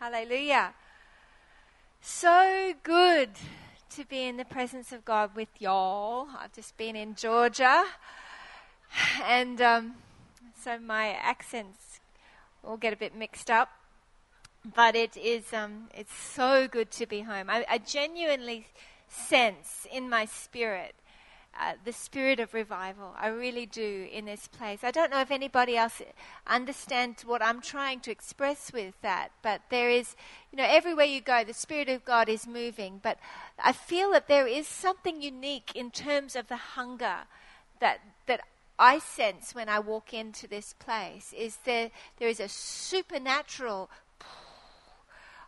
Hallelujah. So good to be in the presence of God with y'all. I've just been in Georgia, and um, so my accents all get a bit mixed up. But it is um, it's so good to be home. I, I genuinely sense in my spirit uh, the spirit of revival. I really do in this place. I don't know if anybody else understands what I'm trying to express with that, but there is, you know, everywhere you go, the Spirit of God is moving. But I feel that there is something unique in terms of the hunger that that I sense when I walk into this place. Is there there is a supernatural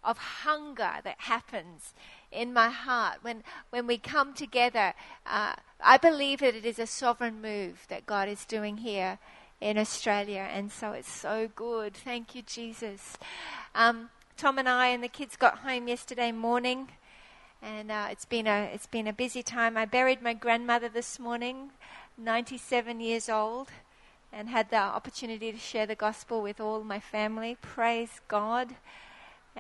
of hunger that happens in my heart when when we come together. Uh, I believe that it is a sovereign move that God is doing here in Australia, and so it's so good. Thank you, Jesus. Um, Tom and I and the kids got home yesterday morning, and uh, it's been a it's been a busy time. I buried my grandmother this morning, 97 years old, and had the opportunity to share the gospel with all my family. Praise God.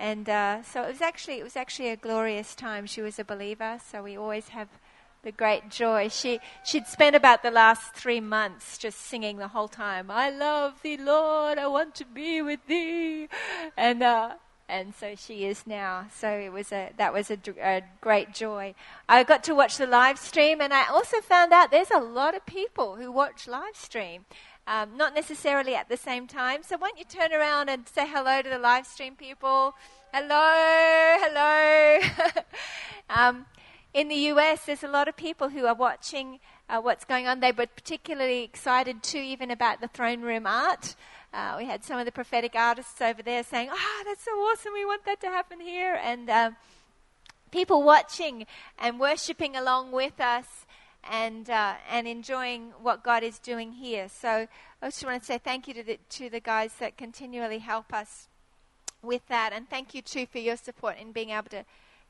And uh, so it was actually it was actually a glorious time. She was a believer, so we always have the great joy. She she'd spent about the last three months just singing the whole time. I love thee, Lord. I want to be with thee, and uh, and so she is now. So it was a that was a, a, great joy. I got to watch the live stream, and I also found out there's a lot of people who watch live stream. Um, not necessarily at the same time. So, why don't you turn around and say hello to the live stream people? Hello, hello. um, in the US, there's a lot of people who are watching uh, what's going on. They were particularly excited too, even about the throne room art. Uh, we had some of the prophetic artists over there saying, "Oh, that's so awesome! We want that to happen here." And uh, people watching and worshiping along with us, and uh, and enjoying what God is doing here. So I just want to say thank you to the to the guys that continually help us with that, and thank you too for your support in being able to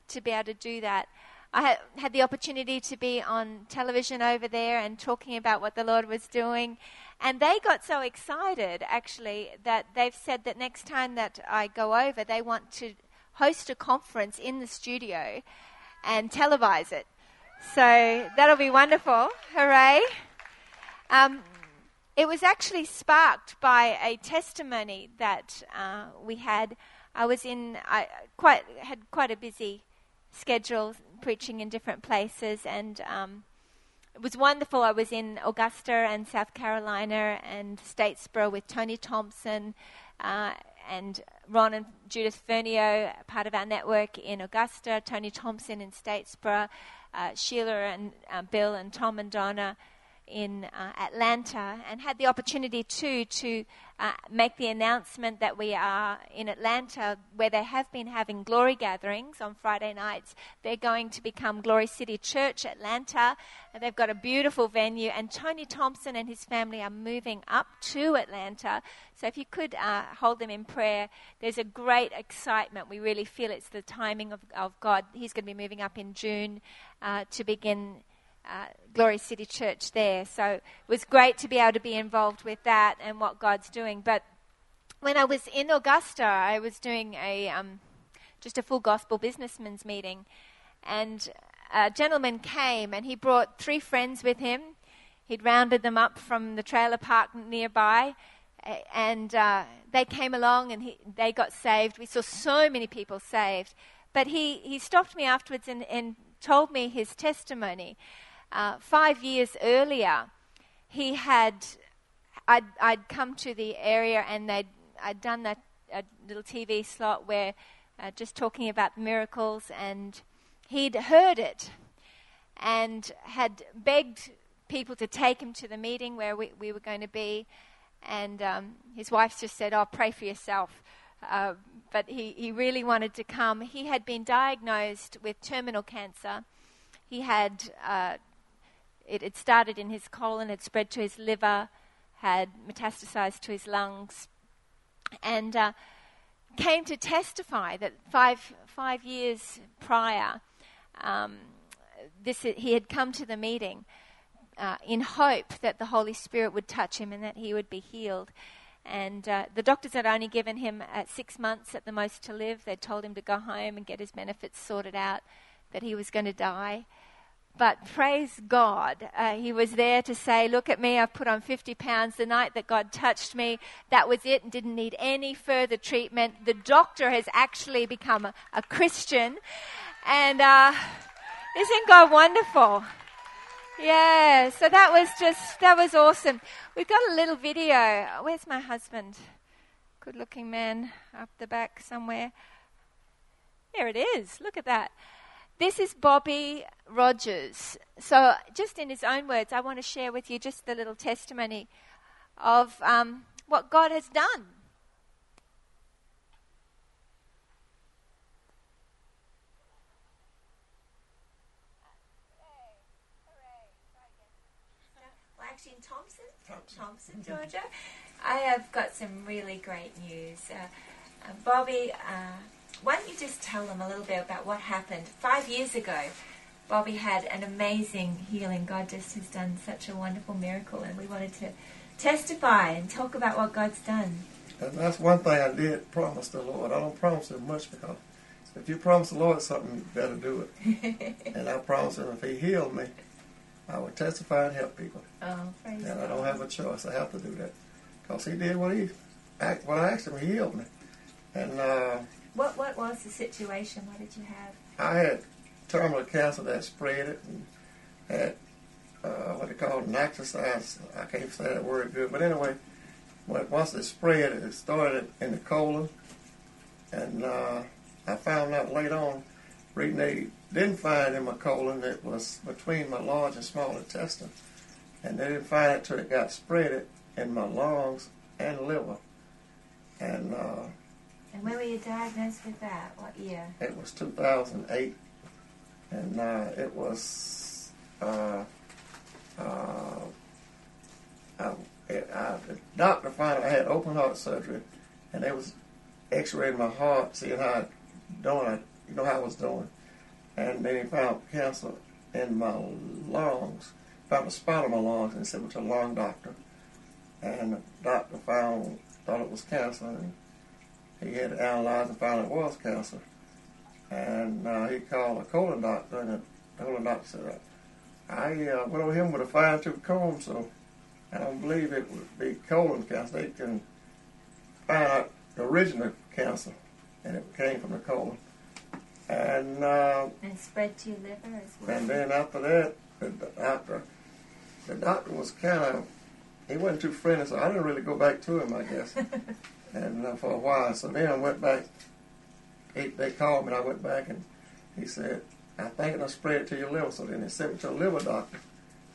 to be able to do that. I had the opportunity to be on television over there and talking about what the Lord was doing. And they got so excited, actually, that they've said that next time that I go over, they want to host a conference in the studio and televise it. So that'll be wonderful. Hooray. Um, it was actually sparked by a testimony that uh, we had. I was in, I quite had quite a busy schedule preaching in different places, and um, it was wonderful. I was in Augusta and South Carolina and Statesboro with Tony Thompson uh, and Ron and Judith Fernio, part of our network in Augusta, Tony Thompson in Statesboro, uh, Sheila and uh, Bill and Tom and Donna in uh, Atlanta and had the opportunity too to uh, make the announcement that we are in Atlanta where they have been having glory gatherings on Friday nights. They're going to become Glory City Church Atlanta. And they've got a beautiful venue and Tony Thompson and his family are moving up to Atlanta. So if you could uh, hold them in prayer, there's a great excitement. We really feel it's the timing of, of God. He's going to be moving up in June uh, to begin Glory City Church there. So it was great to be able to be involved with that and what God's doing. But when I was in Augusta, I was doing a um, just a full gospel businessmen's meeting, and a gentleman came and he brought three friends with him. He'd rounded them up from the trailer park nearby, and uh, they came along and he, they got saved. We saw so many people saved. But he, he stopped me afterwards and, and told me his testimony uh, five years earlier, he had, I'd, I'd come to the area and they'd, I'd done that a little TV slot where uh, just talking about miracles, and he'd heard it and had begged people to take him to the meeting where we, we were going to be. And um, his wife just said, Oh, pray for yourself. Uh, but he, he really wanted to come. He had been diagnosed with terminal cancer. He had uh, it had started in his colon, had spread to his liver, had metastasized to his lungs, and uh, came to testify that five, five years prior, um, this, he had come to the meeting uh, in hope that the Holy Spirit would touch him and that he would be healed. And uh, the doctors had only given him uh, six months at the most to live. They'd told him to go home and get his benefits sorted out, that he was going to die. But praise God, uh, he was there to say, Look at me, I've put on 50 pounds the night that God touched me. That was it and didn't need any further treatment. The doctor has actually become a, a Christian. And uh, isn't God wonderful? Yeah, so that was just, that was awesome. We've got a little video. Where's my husband? Good looking man up the back somewhere. There it is. Look at that. This is Bobby Rogers. So, just in his own words, I want to share with you just the little testimony of um, what God has done. Well, actually in Thomson, Thomson, Georgia. I have got some really great news. Uh, uh, Bobby, uh, why don't you just tell them a little bit about what happened five years ago? Bobby had an amazing healing. God just has done such a wonderful miracle, and we wanted to testify and talk about what God's done. And that's one thing I did promise the Lord. I don't promise him much because if you promise the Lord something, you better do it. and I promised him if he healed me, I would testify and help people. Oh, praise and. I don't have a choice. I have to do that because He did what He what I asked Him. He healed me. And uh, what what was the situation? What did you have? I had terminal cancer that spread it and had uh, what they call exercise. I can't say that word good, but anyway, once it spread, it started in the colon, and uh, I found out later on, reading they didn't find in my colon. It was between my large and small intestine. And they didn't find it till it got spread in my lungs and liver. And uh, and when were you diagnosed with that? What year? It was 2008. And uh, it was, uh, uh, I, it, I, the doctor found I had open heart surgery, and they was x-raying my heart, seeing how I doing, you know how I was doing and then he found cancer in my lungs, found a spot in my lungs, and sent me to a lung doctor. And the doctor found, thought it was cancer, and he had it analyzed and found it was cancer. And uh, he called a colon doctor, and the colon doctor said, I uh, went over him with a fine tooth comb, so I don't believe it would be colon cancer. They can find out the original cancer, and it came from the colon. And uh, and spread to your liver as well. And then after that, the doctor, the doctor was kind of, he wasn't too friendly, so I didn't really go back to him, I guess. and uh, for a while, so then I went back. He, they called me, and I went back, and he said, "I think it'll spread to your liver." So then they sent me to a liver doctor,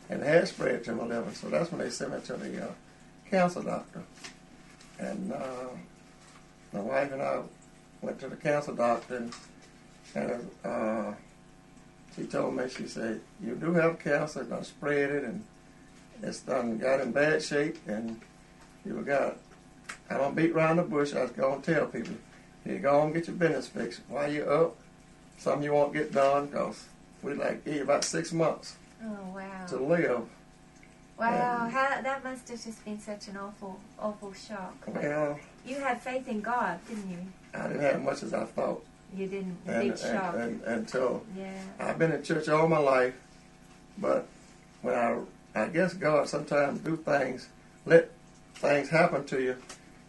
and it had spread to my liver. So that's when they sent me to the uh, cancer doctor. And uh, my wife and I went to the cancer doctor, and and uh, she told me, she said, you do have cancer, done spread it, and it's done got in bad shape, and you got, I don't beat around the bush, I was going to tell people, you go and get your business fixed. While you're up, some you won't get done, because we like give you about six months oh, wow. to live. Wow, how, that must have just been such an awful, awful shock. Well, you had faith in God, didn't you? I didn't have much as I thought. You didn't. And, big shock. And, and, until yeah. I've been in church all my life, but when I I guess God sometimes do things, let things happen to you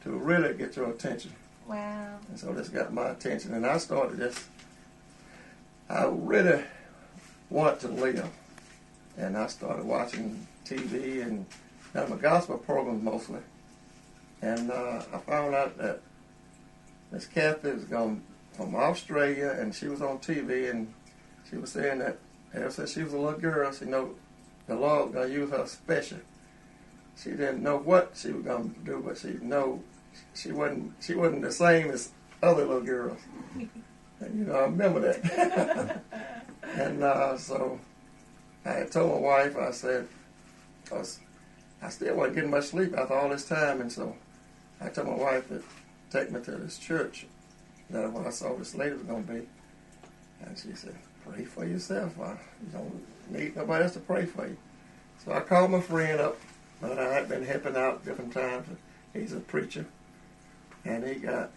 to really get your attention. Wow. And so this got my attention, and I started just. I really want to live, and I started watching TV and done my gospel programs mostly, and uh, I found out that Miss Kathy was going from Australia, and she was on TV, and she was saying that ever since she was a little girl, she know the Lord was gonna use her special. She didn't know what she was gonna do, but she know she wasn't she wasn't the same as other little girls. and, you know, I remember that. and uh, so I had told my wife, I said, cause I still wasn't getting much sleep after all this time, and so I told my wife to take me to this church that what I saw this lady was going to be. And she said, pray for yourself. I, you don't need nobody else to pray for you. So I called my friend up that I had been helping out different times He's a preacher, and he got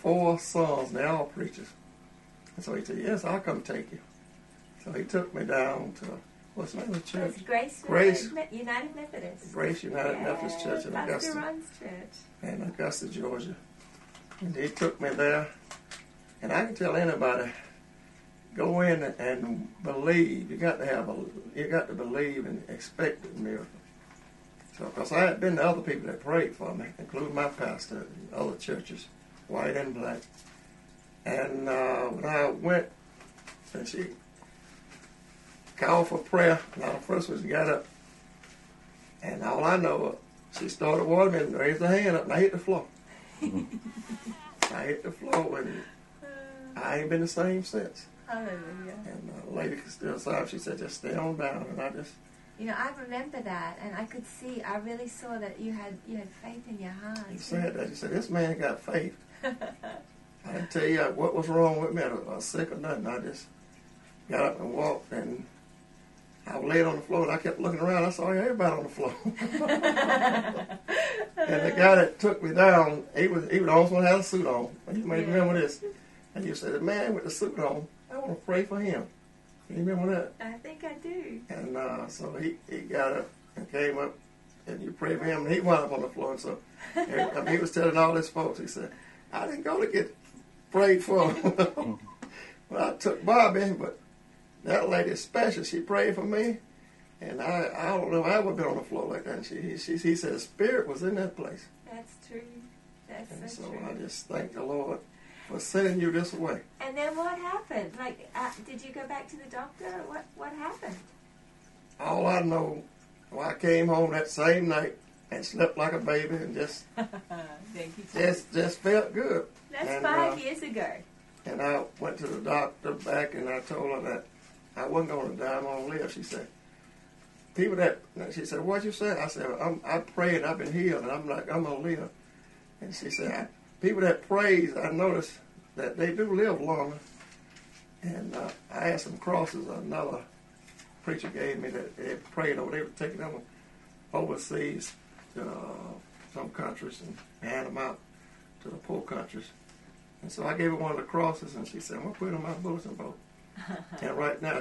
four sons. They're all preachers. And so he said, "Yes, I'll come take you." So he took me down to what's the name of the church? It's Grace, Grace. United Methodist. Grace United Methodist Church in Augusta, Ron's church. in Augusta, Georgia. And he took me there, and I can tell anybody, go in and believe. You got to have a, you got to believe and expect a miracle. So, because I had been to other people that prayed for me, including my pastor and other churches, white and black. And uh, when I went, and she called for prayer, and I first was got up, and all I know, she started watering me and raised her hand up, and I hit the floor. I hit the floor, and I ain't been the same since. Hallelujah. And the lady could still saw she said, just stay on down. And I just, You know, I remember that, and I could see. I really saw that you had you had faith in your heart. You said that. You said, this man got faith. I didn't tell you what was wrong with me. I was sick or nothing. I just got up and walked, and I was laid on the floor, and I kept looking around. I saw everybody on the floor. and the guy that took me down, he was he was the only one that had a suit on. You may Yeah. remember this. And you said, the man with the suit on, I want to pray for him. You remember that? I think I do. And uh, so he, he got up and came up, and you prayed for him, and he wound up on the floor. And so and, I mean, he was telling all his folks, he said, I didn't go to get prayed for. well, I took Bobby, but that lady special, she prayed for me. And I, I don't know, I ever been on the floor like that. And she, she, he said, spirit was in that place. That's true. That's And so, so true. I just thank the Lord for sending you this way. And then what happened? Like, uh, did you go back to the doctor? What What happened? All I know, well, I came home that same night and slept like a baby and just Thank you. just just felt good. That's and, five uh, years ago. And I went to the doctor back and I told her that I wasn't going to die, I'm going to live. She said, people that, she said, what you say? I said, I'm, I prayed, I've been healed, and I'm like, I'm going to live. And she said, people that praise, I notice that they do live longer. And uh, I had some crosses another preacher gave me that they prayed over. They were taking them overseas to uh, some countries and hand them out to the poor countries. And so I gave her one of the crosses, and she said, I'm going to put it on my bulletin board. and right now,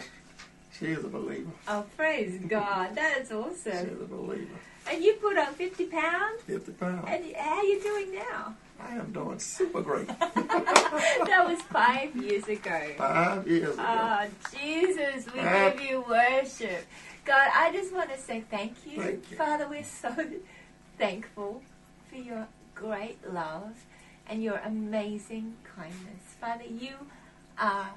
she is a believer. Oh, praise God. That is She awesome. is a believer. And you put on 50 pounds? 50 pounds. And how are you doing now? I am doing super great. that was five years ago. Five years ago. Oh, Jesus, we Ah. give you worship. God, I just want to say thank you. Thank you. Father, we're so thankful for your great love and your amazing kindness. Father, you are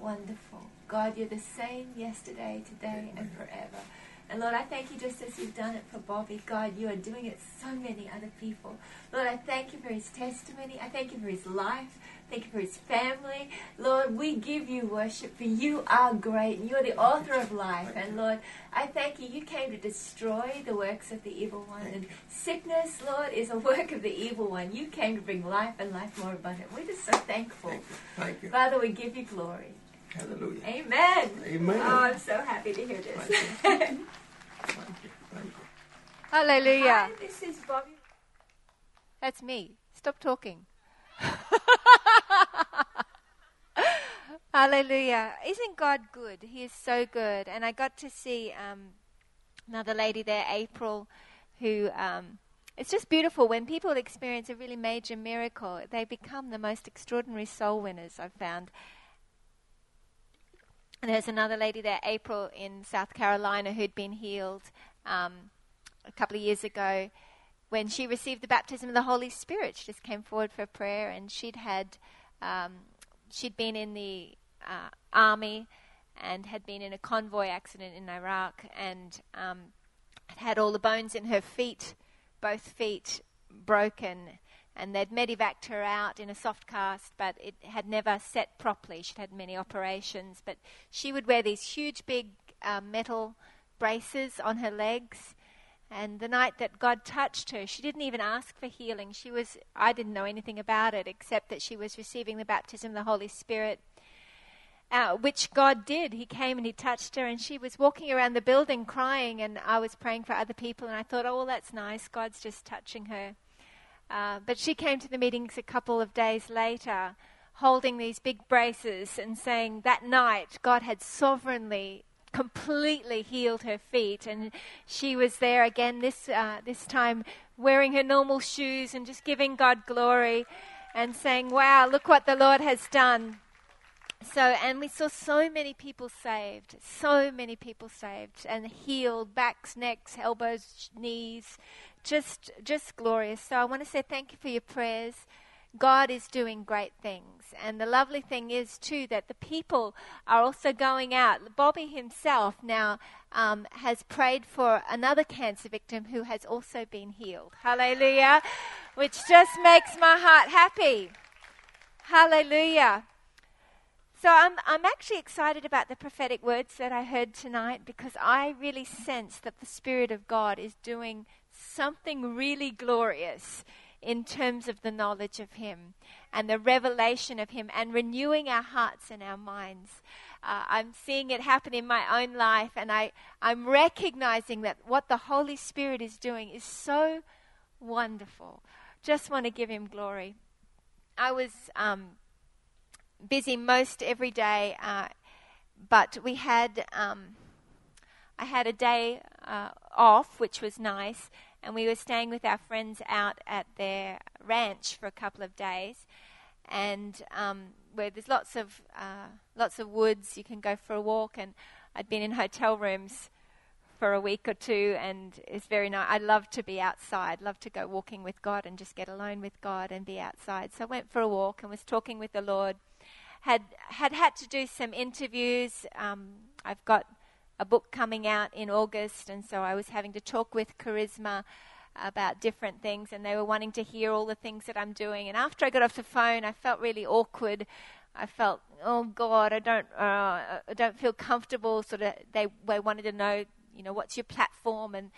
wonderful. God, you're the same yesterday, today, and forever. And Lord, I thank you just as you've done it for Bobby. God, you are doing it so many other people. Lord, I thank you for his testimony. I thank you for his life. Thank you for his family. Lord, we give you worship for you are great and you're the author of life. And Lord, I thank you. You came to destroy the works of the evil one. And sickness, Lord, is a work of the evil one. You came to bring life and life more abundant. We're just so thankful. Thank you. Thank you. Father, we give you glory. Hallelujah. Amen. Amen. Oh, I'm so happy to hear this. Thank Thank you. Thank you. Hallelujah. Hi, this is Bobby. That's me. Stop talking. Hallelujah. Isn't God good? He is so good. And I got to see um, another lady there, April, who. Um, it's just beautiful when people experience a really major miracle, they become the most extraordinary soul winners, I've found. There's another lady there, April, in South Carolina, who'd been healed um, a couple of years ago when she received the baptism of the Holy Spirit. She just came forward for prayer, and she'd had um, she'd been in the uh, army and had been in a convoy accident in Iraq, and um, had all the bones in her feet, both feet, broken. And they'd medevaced her out in a soft cast, but it had never set properly. She'd had many operations, but she would wear these huge, big uh, metal braces on her legs. And the night that God touched her, she didn't even ask for healing. She was, I didn't know anything about it except that she was receiving the baptism of the Holy Spirit, uh, which God did. He came and He touched her, and she was walking around the building crying. And I was praying for other people, and I thought, oh, well, that's nice. God's just touching her. Uh, but she came to the meetings a couple of days later, holding these big braces and saying that night God had sovereignly, completely healed her feet, and she was there again this uh, this time wearing her normal shoes and just giving God glory and saying, "Wow, look what the Lord has done." So, and we saw so many people saved, so many people saved and healed, backs, necks, elbows, knees, just, just glorious. So I want to say thank you for your prayers. God is doing great things. And the lovely thing is, too, that the people are also going out. Bobby himself now um, has prayed for another cancer victim who has also been healed. Hallelujah. Which just makes my heart happy. Hallelujah. So I'm, I'm actually excited about the prophetic words that I heard tonight because I really sense that the Spirit of God is doing something really glorious in terms of the knowledge of Him and the revelation of Him and renewing our hearts and our minds. Uh, I'm seeing it happen in my own life, and I, I'm recognizing that what the Holy Spirit is doing is so wonderful. Just want to give Him glory. I was um, busy most every day, uh, but we had um, I had a day uh, off, which was nice, and we were staying with our friends out at their ranch for a couple of days, and um, where there's lots of uh, lots of woods, you can go for a walk, and I'd been in hotel rooms for a week or two, and it's very nice. I love to be outside, love to go walking with God and just get alone with God and be outside. So I went for a walk and was talking with the Lord had had had to do some interviews. Um, I've got a book coming out in August, and so I was having to talk with Charisma about different things, and they were wanting to hear all the things that I'm doing. And after I got off the phone, I felt really awkward. I felt, oh God, I don't, uh, I don't feel comfortable. Sort of, they, they wanted to know, you know, what's your platform and.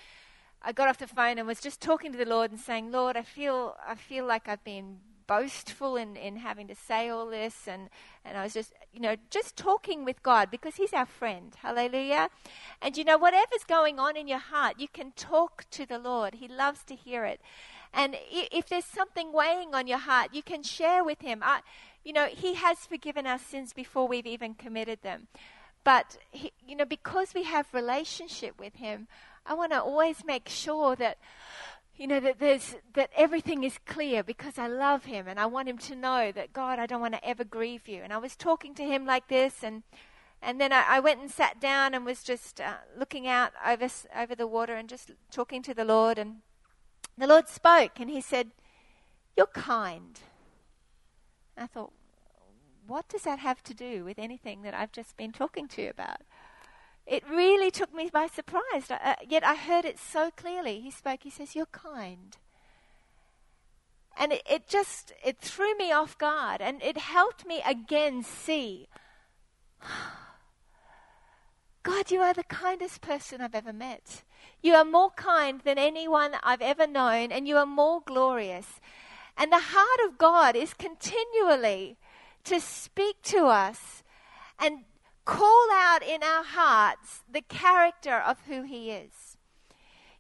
I got off the phone and was just talking to the Lord and saying, Lord, I feel I feel like I've been boastful in, in having to say all this. And, and I was just you know just talking with God because he's our friend. Hallelujah. And you know whatever's going on in your heart you can talk to the Lord. He loves to hear it. And if there's something weighing on your heart you can share with him. I, you know he has forgiven our sins before we've even committed them. But he, you know because we have relationship with him I want to always make sure that you know that there's that everything is clear because I love him and I want him to know that God I don't want to ever grieve you. And I was talking to him like this and and then I, I went and sat down and was just uh, looking out over over the water and just talking to the Lord and the Lord spoke and he said you're kind. I thought what does that have to do with anything that I've just been talking to you about it really took me by surprise. Uh, yet I heard it so clearly. He spoke, he says, You're kind. And it, it just, it threw me off guard and it helped me again see God, you are the kindest person I've ever met. You are more kind than anyone I've ever known, and you are more glorious. And the heart of God is continually to speak to us and call out in our hearts the character of who He is.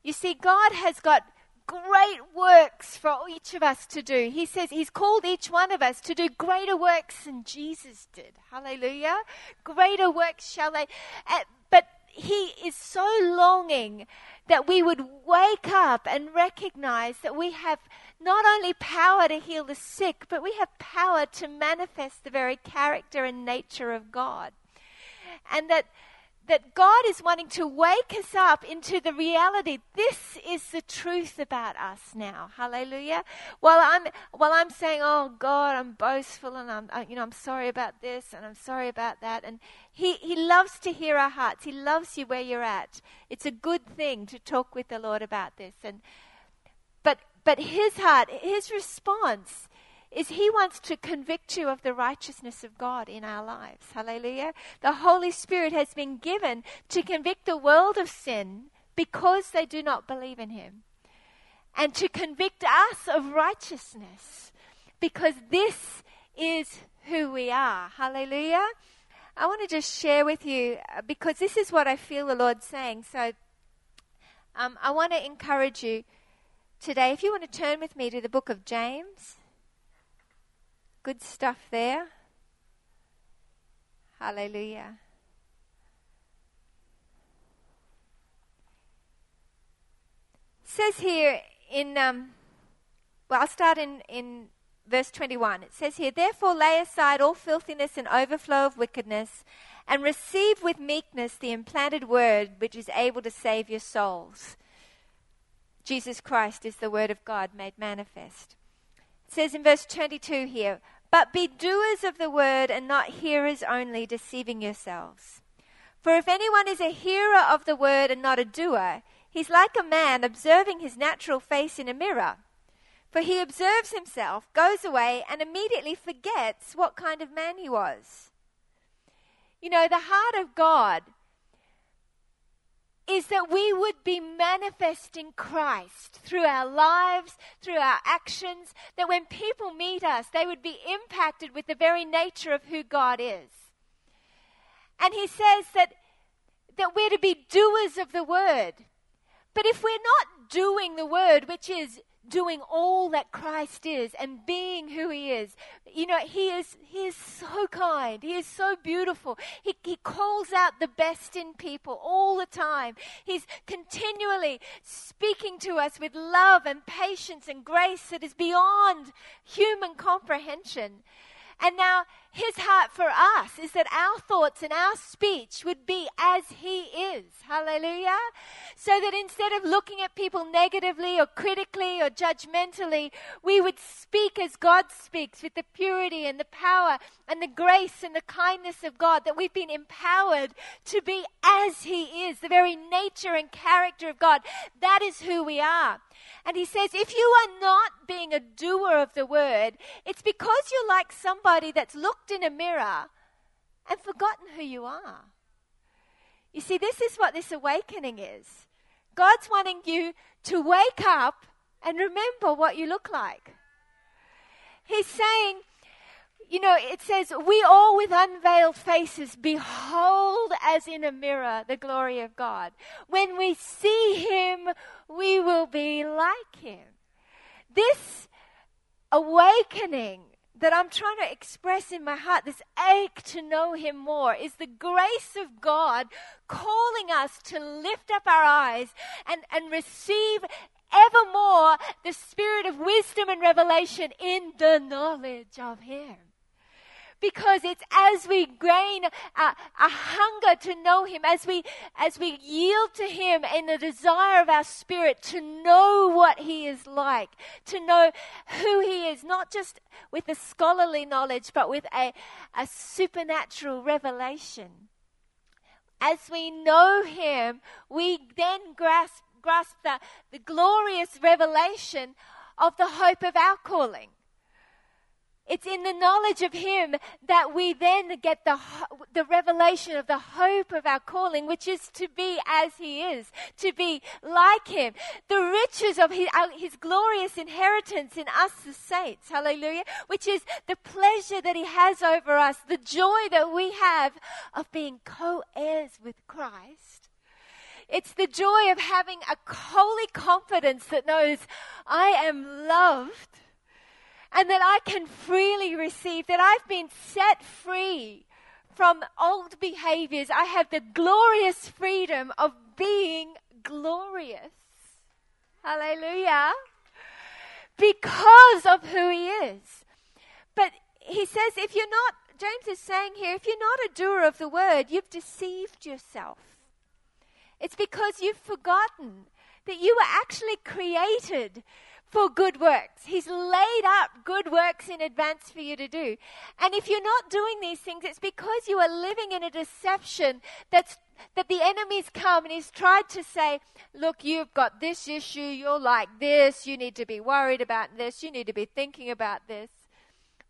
You see, God has got great works for each of us to do. He says He's called each one of us to do greater works than Jesus did. Hallelujah. Greater works shall they. Uh, but He is so longing that we would wake up and recognize that we have not only power to heal the sick, but we have power to manifest the very character and nature of God and that that God is wanting to wake us up into the reality. This is the truth about us now. Hallelujah. While I'm while I'm saying, "Oh God, I'm boastful and I'm you know I'm sorry about this and I'm sorry about that," and He He loves to hear our hearts. He loves you where you're at. It's a good thing to talk with the Lord about this. And but but His heart, His response is He wants to convict you of the righteousness of God in our lives. Hallelujah. The Holy Spirit has been given to convict the world of sin because they do not believe in Him, and to convict us of righteousness because this is who we are. Hallelujah. I want to just share with you uh, because this is what I feel the Lord saying. So um, I want to encourage you today. If you want to turn with me to the book of James, good stuff there. Hallelujah. says here in, um, well, I'll start in, in verse 21. It says here, Therefore lay aside all filthiness and overflow of wickedness, and receive with meekness the implanted word which is able to save your souls. Jesus Christ is the word of God made manifest. Says in verse 22 here, But be doers of the word and not hearers only, deceiving yourselves. For if anyone is a hearer of the word and not a doer, He's like a man observing his natural face in a mirror. For he observes himself, goes away, and immediately forgets what kind of man he was. You know, the heart of God is that we would be manifesting Christ through our lives, through our actions, that when people meet us, they would be impacted with the very nature of who God is. And he says that, that we're to be doers of the word. But if we're not doing the word, which is doing all that Christ is and being who he is. You know, he is he is so kind. He is so beautiful. He he calls out the best in people all the time. He's continually speaking to us with love and patience and grace that is beyond human comprehension. And now his heart for us is that our thoughts and our speech would be as he is. Hallelujah. So that instead of looking at people negatively or critically or judgmentally, we would speak as God speaks with the purity and the power and the grace and the kindness of God, that we've been empowered to be as he is, the very nature and character of God. That is who we are. And he says, if you are not being a doer of the word, it's because you're like somebody that's looked in a mirror and forgotten who you are. You see, this is what this awakening is. God's wanting you to wake up and remember what you look like. He's saying, you know, it says, we all with unveiled faces behold as in a mirror the glory of God. When we see him, we will be like him. This awakening that I'm trying to express in my heart, this ache to know Him more, is the grace of God calling us to lift up our eyes and, and receive evermore the spirit of wisdom and revelation in the knowledge of Him because it's as we gain a, a, hunger to know him as we as we yield to him in the desire of our spirit to know what he is like to know who he is not just with a scholarly knowledge but with a, a supernatural revelation. As we know him we then grasp grasp the, the glorious revelation of the hope of our calling it's in the knowledge of Him that we then get the, the revelation of the hope of our calling, which is to be as He is, to be like Him. The riches of His, uh, his glorious inheritance in us, the saints, hallelujah, which is the pleasure that He has over us, the joy that we have of being co heirs with Christ. It's the joy of having a holy confidence that knows I am loved and that I can freely receive, that I've been set free from old behaviors. I have the glorious freedom of being glorious. Hallelujah. Because of who he is. But he says, if you're not, James is saying here, if you're not a doer of the word, you've deceived yourself. It's because you've forgotten that you were actually created for good works. He's laid up good works in advance for you to do. And if you're not doing these things, it's because you are living in a deception that's that the enemy's come and he's tried to say, look, you've got this issue, you're like this, you need to be worried about this, you need to be thinking about this.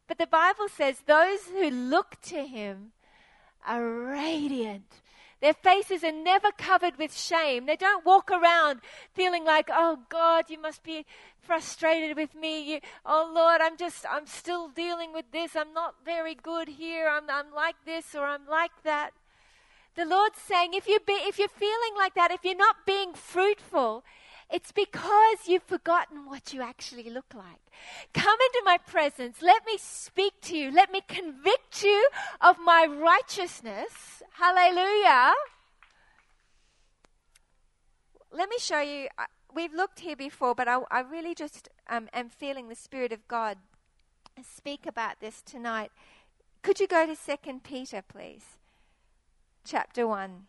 But the Bible says those who look to him are radiant their faces are never covered with shame. They don't walk around feeling like, oh God, you must be frustrated with me. You, oh Lord, I'm just, I'm still dealing with this. I'm not very good here. I'm, I'm like this or I'm like that. The Lord's saying, if, you be, if you're feeling like that, if you're not being fruitful, It's because you've forgotten what you actually look like. Come into my presence. Let me speak to you. Let me convict you of my righteousness. Hallelujah. Let me show you. We've looked here before, but I, I really just um, am feeling the Spirit of God speak about this tonight. Could you go to 2 Peter, please? Chapter 1.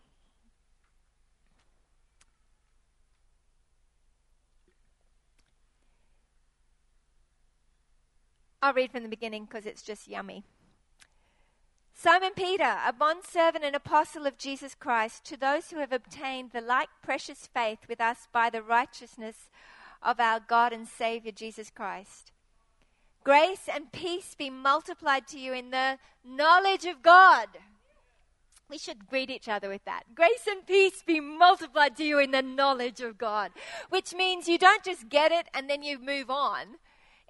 I'll read from the beginning because it's just yummy. Simon Peter, a bondservant and apostle of Jesus Christ, to those who have obtained the like precious faith with us by the righteousness of our God and Savior Jesus Christ. Grace and peace be multiplied to you in the knowledge of God. We should greet each other with that. Grace and peace be multiplied to you in the knowledge of God, which means you don't just get it and then you move on.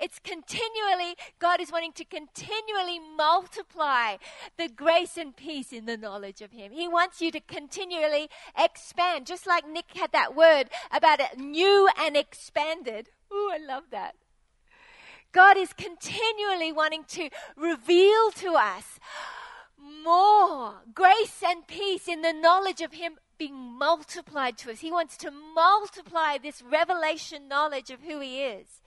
It's continually, God is wanting to continually multiply the grace and peace in the knowledge of Him. He wants you to continually expand, just like Nick had that word about it, new and expanded. Ooh, I love that. God is continually wanting to reveal to us more grace and peace in the knowledge of Him being multiplied to us. He wants to multiply this revelation knowledge of who He is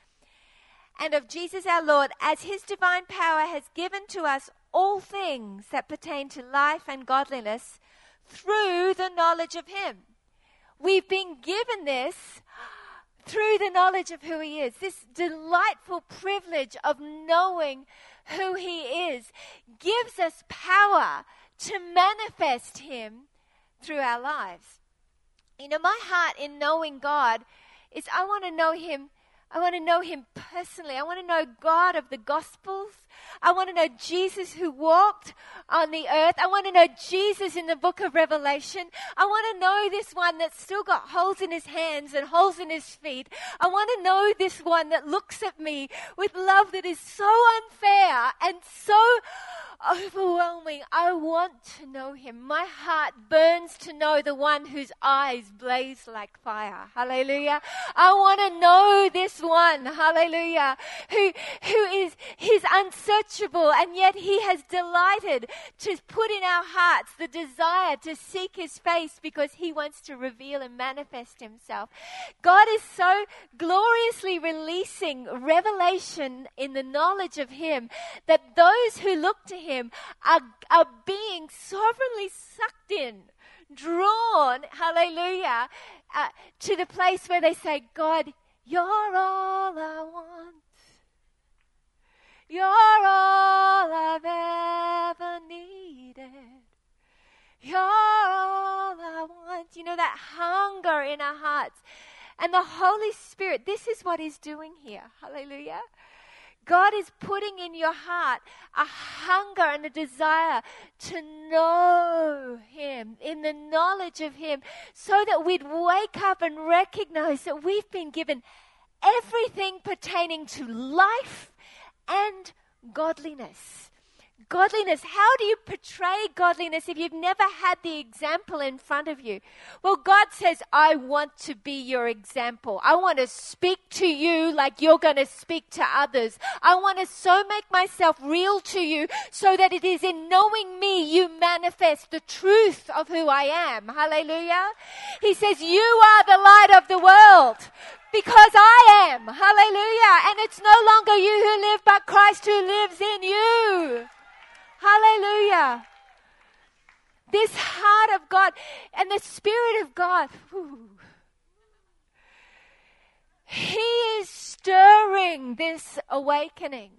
and of Jesus our Lord, as his divine power has given to us all things that pertain to life and godliness through the knowledge of him. We've been given this through the knowledge of who he is, this delightful privilege of knowing who he is gives us power to manifest him through our lives. You know, my heart in knowing God is I want to know him I want to know him personally. I want to know God of the Gospels. I want to know Jesus who walked on the earth. I want to know Jesus in the book of Revelation. I want to know this one that's still got holes in his hands and holes in his feet. I want to know this one that looks at me with love that is so unfair and so overwhelming. I want to know him. My heart burns to know the one whose eyes blaze like fire. Hallelujah. I want to know this one. Hallelujah. Who, who is, he's unsearchable and yet he has delighted to put in our hearts the desire to seek his face because he wants to reveal and manifest himself. God is so gloriously releasing revelation in the knowledge of him that those who look to him are, are being sovereignly sucked in, drawn, hallelujah, uh, to the place where they say, God, you're all I want. You're all I've ever needed. You're all I want. You know, that hunger in our hearts. And the Holy Spirit, this is what He's doing here. Hallelujah. God is putting in your heart a hunger and a desire to know Him, in the knowledge of Him, so that we'd wake up and recognize that we've been given everything pertaining to life and godliness godliness. How do you portray godliness if you've never had the example in front of you? Well, God says, I want to be your example. I want to speak to you like you're going to speak to others. I want to so make myself real to you so that it is in knowing me you manifest the truth of who I am. Hallelujah. He says, You are the light of the world because I am. Hallelujah. And it's no longer you who live, but Christ who lives in you. Hallelujah. This heart of God and the Spirit of God. Whew, he is stirring this awakening.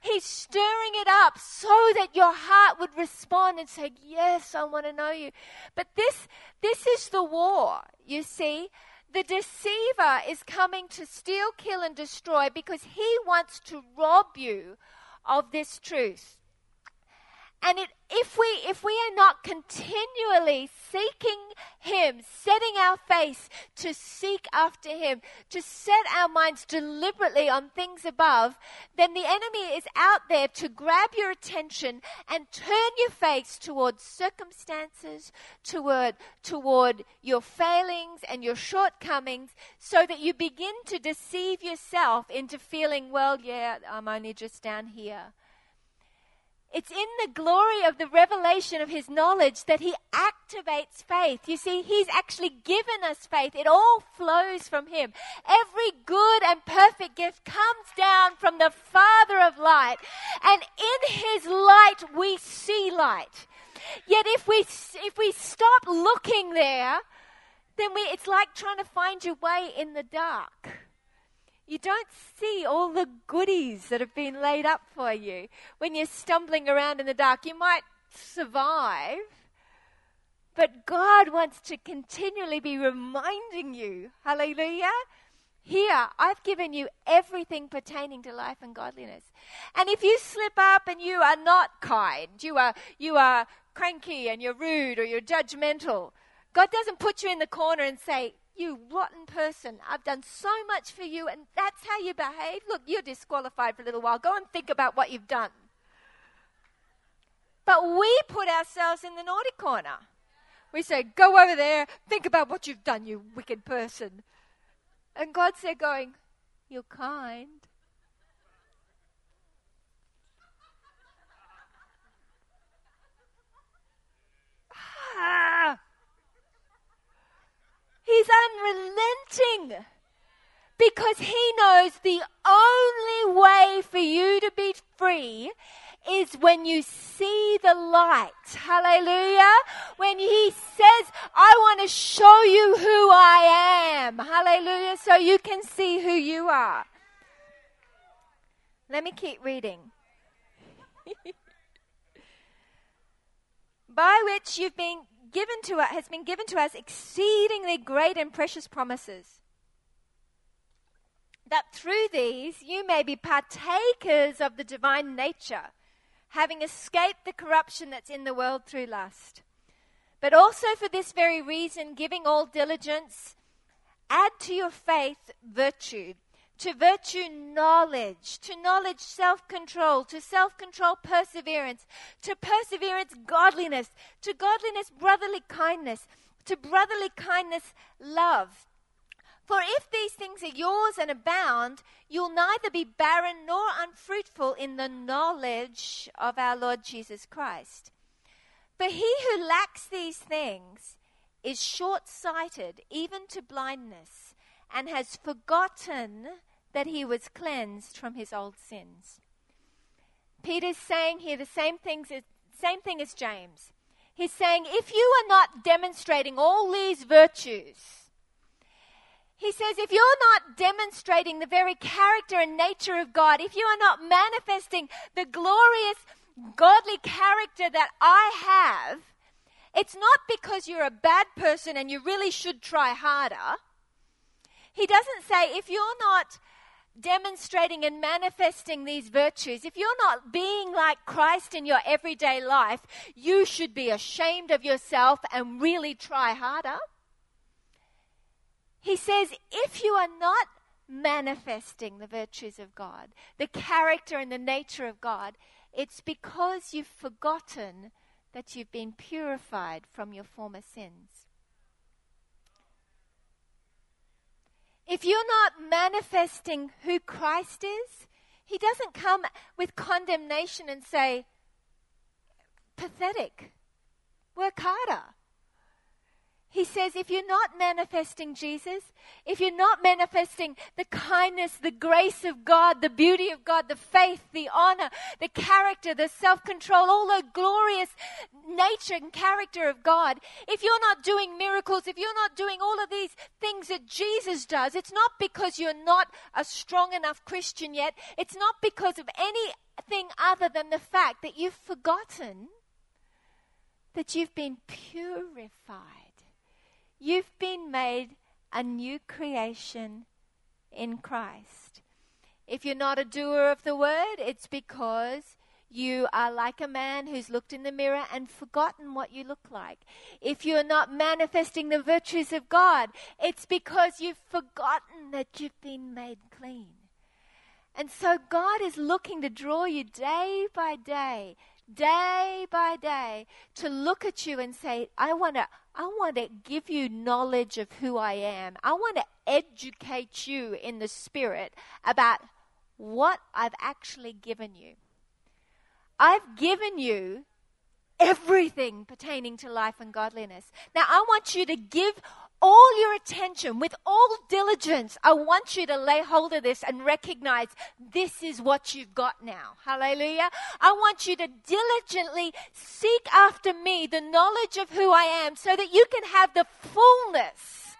He's stirring it up so that your heart would respond and say, Yes, I want to know you. But this, this is the war, you see. The deceiver is coming to steal, kill, and destroy because he wants to rob you of this truth. And it, if we if we are not continually seeking Him, setting our face to seek after Him, to set our minds deliberately on things above, then the enemy is out there to grab your attention and turn your face towards circumstances, toward, toward your failings and your shortcomings, so that you begin to deceive yourself into feeling, well, yeah, I'm only just down here. It's in the glory of the revelation of his knowledge that he activates faith. You see, he's actually given us faith. It all flows from him. Every good and perfect gift comes down from the Father of light. And in his light, we see light. Yet if we, if we stop looking there, then we, it's like trying to find your way in the dark don't see all the goodies that have been laid up for you. When you're stumbling around in the dark, you might survive, but God wants to continually be reminding you, hallelujah. Here, I've given you everything pertaining to life and godliness. And if you slip up and you are not kind, you are, you are cranky and you're rude or you're judgmental, God doesn't put you in the corner and say, you rotten person, I've done so much for you, and that's how you behave. Look, you're disqualified for a little while. Go and think about what you've done. But we put ourselves in the naughty corner. We say, Go over there, think about what you've done, you wicked person. And God said, going, You're kind. ah! He's unrelenting because he knows the only way for you to be free is when you see the light. Hallelujah. When he says, I want to show you who I am. Hallelujah. So you can see who you are. Let me keep reading. By which you've been given to us, has been given to us exceedingly great and precious promises. That through these you may be partakers of the divine nature, having escaped the corruption that's in the world through lust. But also for this very reason, giving all diligence, add to your faith virtue to virtue, knowledge. To knowledge, self control. To self control, perseverance. To perseverance, godliness. To godliness, brotherly kindness. To brotherly kindness, love. For if these things are yours and abound, you'll neither be barren nor unfruitful in the knowledge of our Lord Jesus Christ. But he who lacks these things is short sighted, even to blindness, and has forgotten that he was cleansed from his old sins. Peter's saying here the same things as, same thing as James. He's saying if you are not demonstrating all these virtues, he says if you're not demonstrating the very character and nature of God, if you are not manifesting the glorious godly character that I have, it's not because you're a bad person and you really should try harder. He doesn't say if you're not demonstrating and manifesting these virtues, if you're not being like Christ in your everyday life, you should be ashamed of yourself and really try harder. He says, if you are not manifesting the virtues of God, the character and the nature of God, it's because you've forgotten that you've been purified from your former sins. If you're not manifesting who Christ is, He doesn't come with condemnation and say, pathetic, work harder. He says, if you're not manifesting Jesus, if you're not manifesting the kindness, the grace of God, the beauty of God, the faith, the honor, the character, the self control, all the glorious nature and character of God, if you're not doing miracles, if you're not doing all of these things that Jesus does, it's not because you're not a strong enough Christian yet. It's not because of anything other than the fact that you've forgotten that you've been purified You've been made a new creation in Christ. If you're not a doer of the word, it's because you are like a man who's looked in the mirror and forgotten what you look like. If you're not manifesting the virtues of God, it's because you've forgotten that you've been made clean. And so God is looking to draw you day by day, day by day, to look at you and say, I want to. I want to give you knowledge of who I am. I want to educate you in the spirit about what I've actually given you. I've given you everything pertaining to life and godliness. Now, I want you to give all your attention with all diligence. I want you to lay hold of this and recognize this is what you've got now. Hallelujah. I want you to diligently seek after me the knowledge of who I am so that you can have the fullness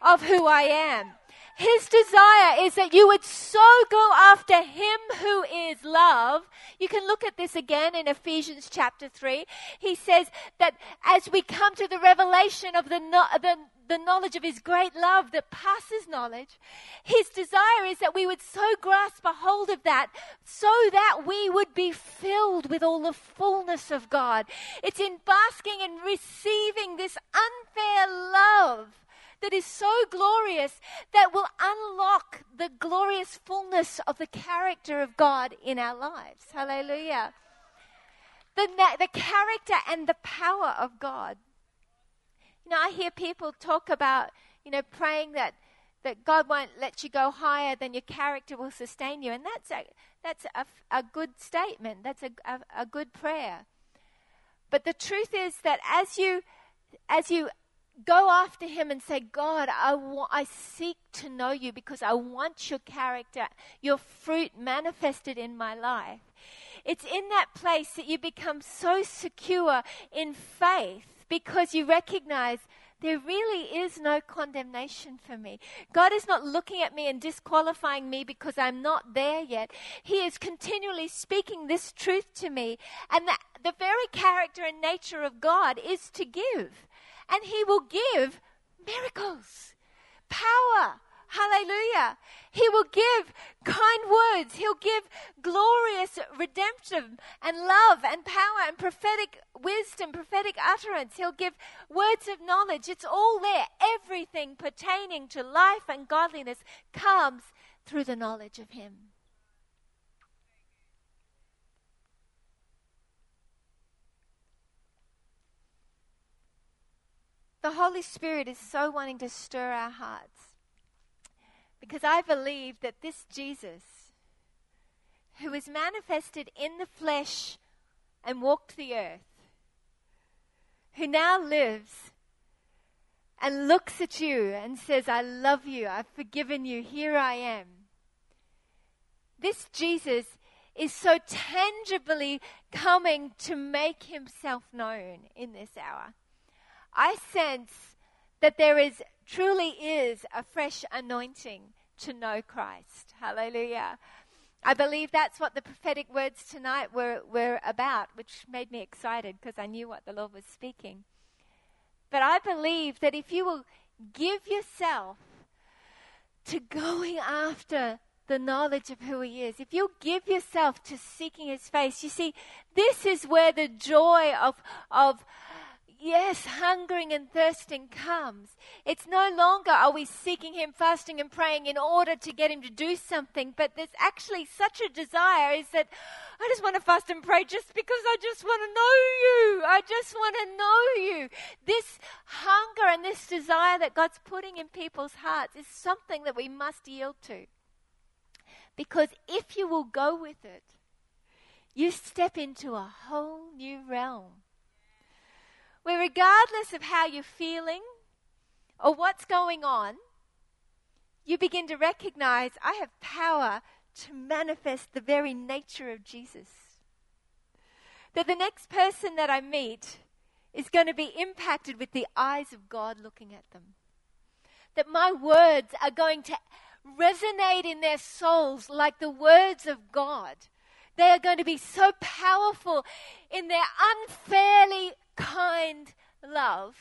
of who I am. His desire is that you would so go after Him who is love. You can look at this again in Ephesians chapter 3. He says that as we come to the revelation of the, the, the knowledge of His great love that passes knowledge, His desire is that we would so grasp a hold of that so that we would be filled with all the fullness of God. It's in basking and receiving this unfair love that is so glorious that will unlock the glorious fullness of the character of God in our lives. Hallelujah. The, the character and the power of God. Know, I hear people talk about, you know, praying that, that God won't let you go higher than your character will sustain you. And that's a, that's a, a good statement. That's a, a, a good prayer. But the truth is that as you, as you go after him and say, God, I, wa- I seek to know you because I want your character, your fruit manifested in my life. It's in that place that you become so secure in faith because you recognize there really is no condemnation for me. God is not looking at me and disqualifying me because I'm not there yet. He is continually speaking this truth to me. And the, the very character and nature of God is to give and He will give miracles, power. Hallelujah. He will give kind words. He'll give glorious redemption and love and power and prophetic wisdom, prophetic utterance. He'll give words of knowledge. It's all there. Everything pertaining to life and godliness comes through the knowledge of Him. the Holy Spirit is so wanting to stir our hearts. Because I believe that this Jesus, who was manifested in the flesh and walked the earth, who now lives and looks at you and says, I love you, I've forgiven you, here I am. This Jesus is so tangibly coming to make himself known in this hour. I sense that there is truly is a fresh anointing to know Christ. Hallelujah. I believe that's what the prophetic words tonight were, were about, which made me excited because I knew what the Lord was speaking. But I believe that if you will give yourself to going after the knowledge of who He is, if you give yourself to seeking His face, you see, this is where the joy of, of yes, hungering and thirsting comes. It's no longer are we seeking Him, fasting and praying in order to get Him to do something, but there's actually such a desire is that I just want to fast and pray just because I just want to know you. I just want to know you. This hunger and this desire that God's putting in people's hearts is something that we must yield to. Because if you will go with it, you step into a whole new realm where regardless of how you're feeling or what's going on, you begin to recognize I have power to manifest the very nature of Jesus. That the next person that I meet is going to be impacted with the eyes of God looking at them. That my words are going to resonate in their souls like the words of God. They are going to be so powerful in their unfairly kind love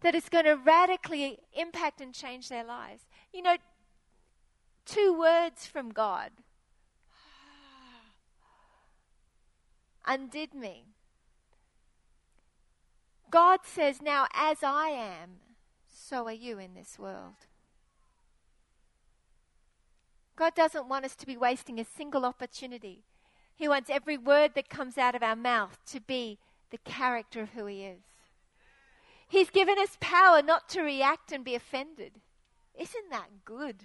that is going to radically impact and change their lives. You know, two words from God undid me. God says, Now as I am, so are you in this world. God doesn't want us to be wasting a single opportunity. He wants every word that comes out of our mouth to be the character of who He is. He's given us power not to react and be offended. Isn't that good?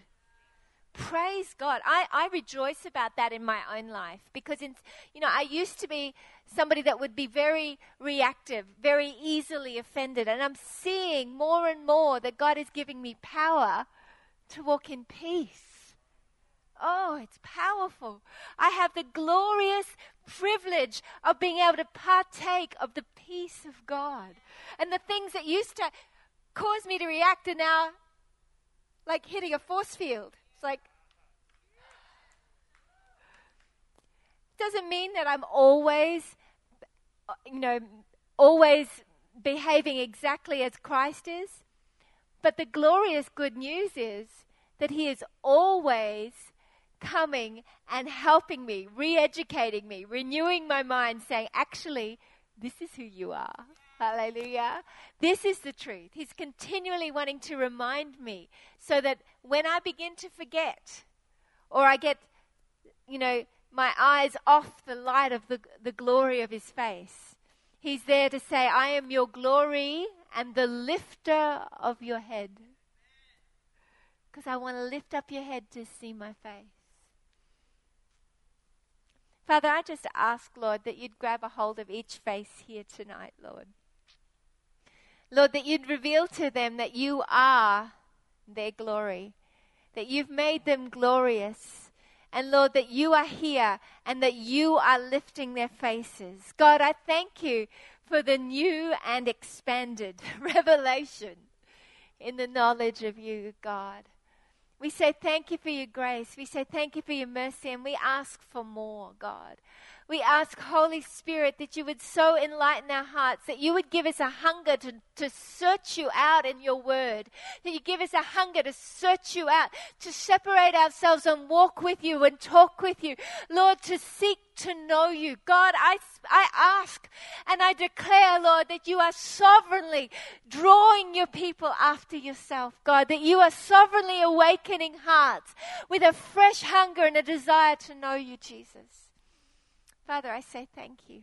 Praise God. I, I rejoice about that in my own life because, in, you know, I used to be somebody that would be very reactive, very easily offended. And I'm seeing more and more that God is giving me power to walk in peace. Oh, it's powerful. I have the glorious privilege of being able to partake of the peace of God. And the things that used to cause me to react are now like hitting a force field. It's like, doesn't mean that I'm always, you know, always behaving exactly as Christ is. But the glorious good news is that He is always coming and helping me, re educating me, renewing my mind, saying, actually, this is who you are. Hallelujah. This is the truth. He's continually wanting to remind me so that when I begin to forget or I get, you know, my eyes off the light of the, the glory of his face, he's there to say, I am your glory and the lifter of your head. Because I want to lift up your head to see my face. Father, I just ask, Lord, that you'd grab a hold of each face here tonight, Lord. Lord, that you'd reveal to them that you are their glory, that you've made them glorious. And Lord, that you are here and that you are lifting their faces. God, I thank you for the new and expanded revelation in the knowledge of you, God. We say thank you for your grace. We say thank you for your mercy, and we ask for more, God. We ask, Holy Spirit, that you would so enlighten our hearts, that you would give us a hunger to, to search you out in your word, that you give us a hunger to search you out, to separate ourselves and walk with you and talk with you. Lord, to seek to know you. God, I, I ask and I declare, Lord, that you are sovereignly drawing your people after yourself, God, that you are sovereignly awakening hearts with a fresh hunger and a desire to know you, Jesus. Father, I say thank you.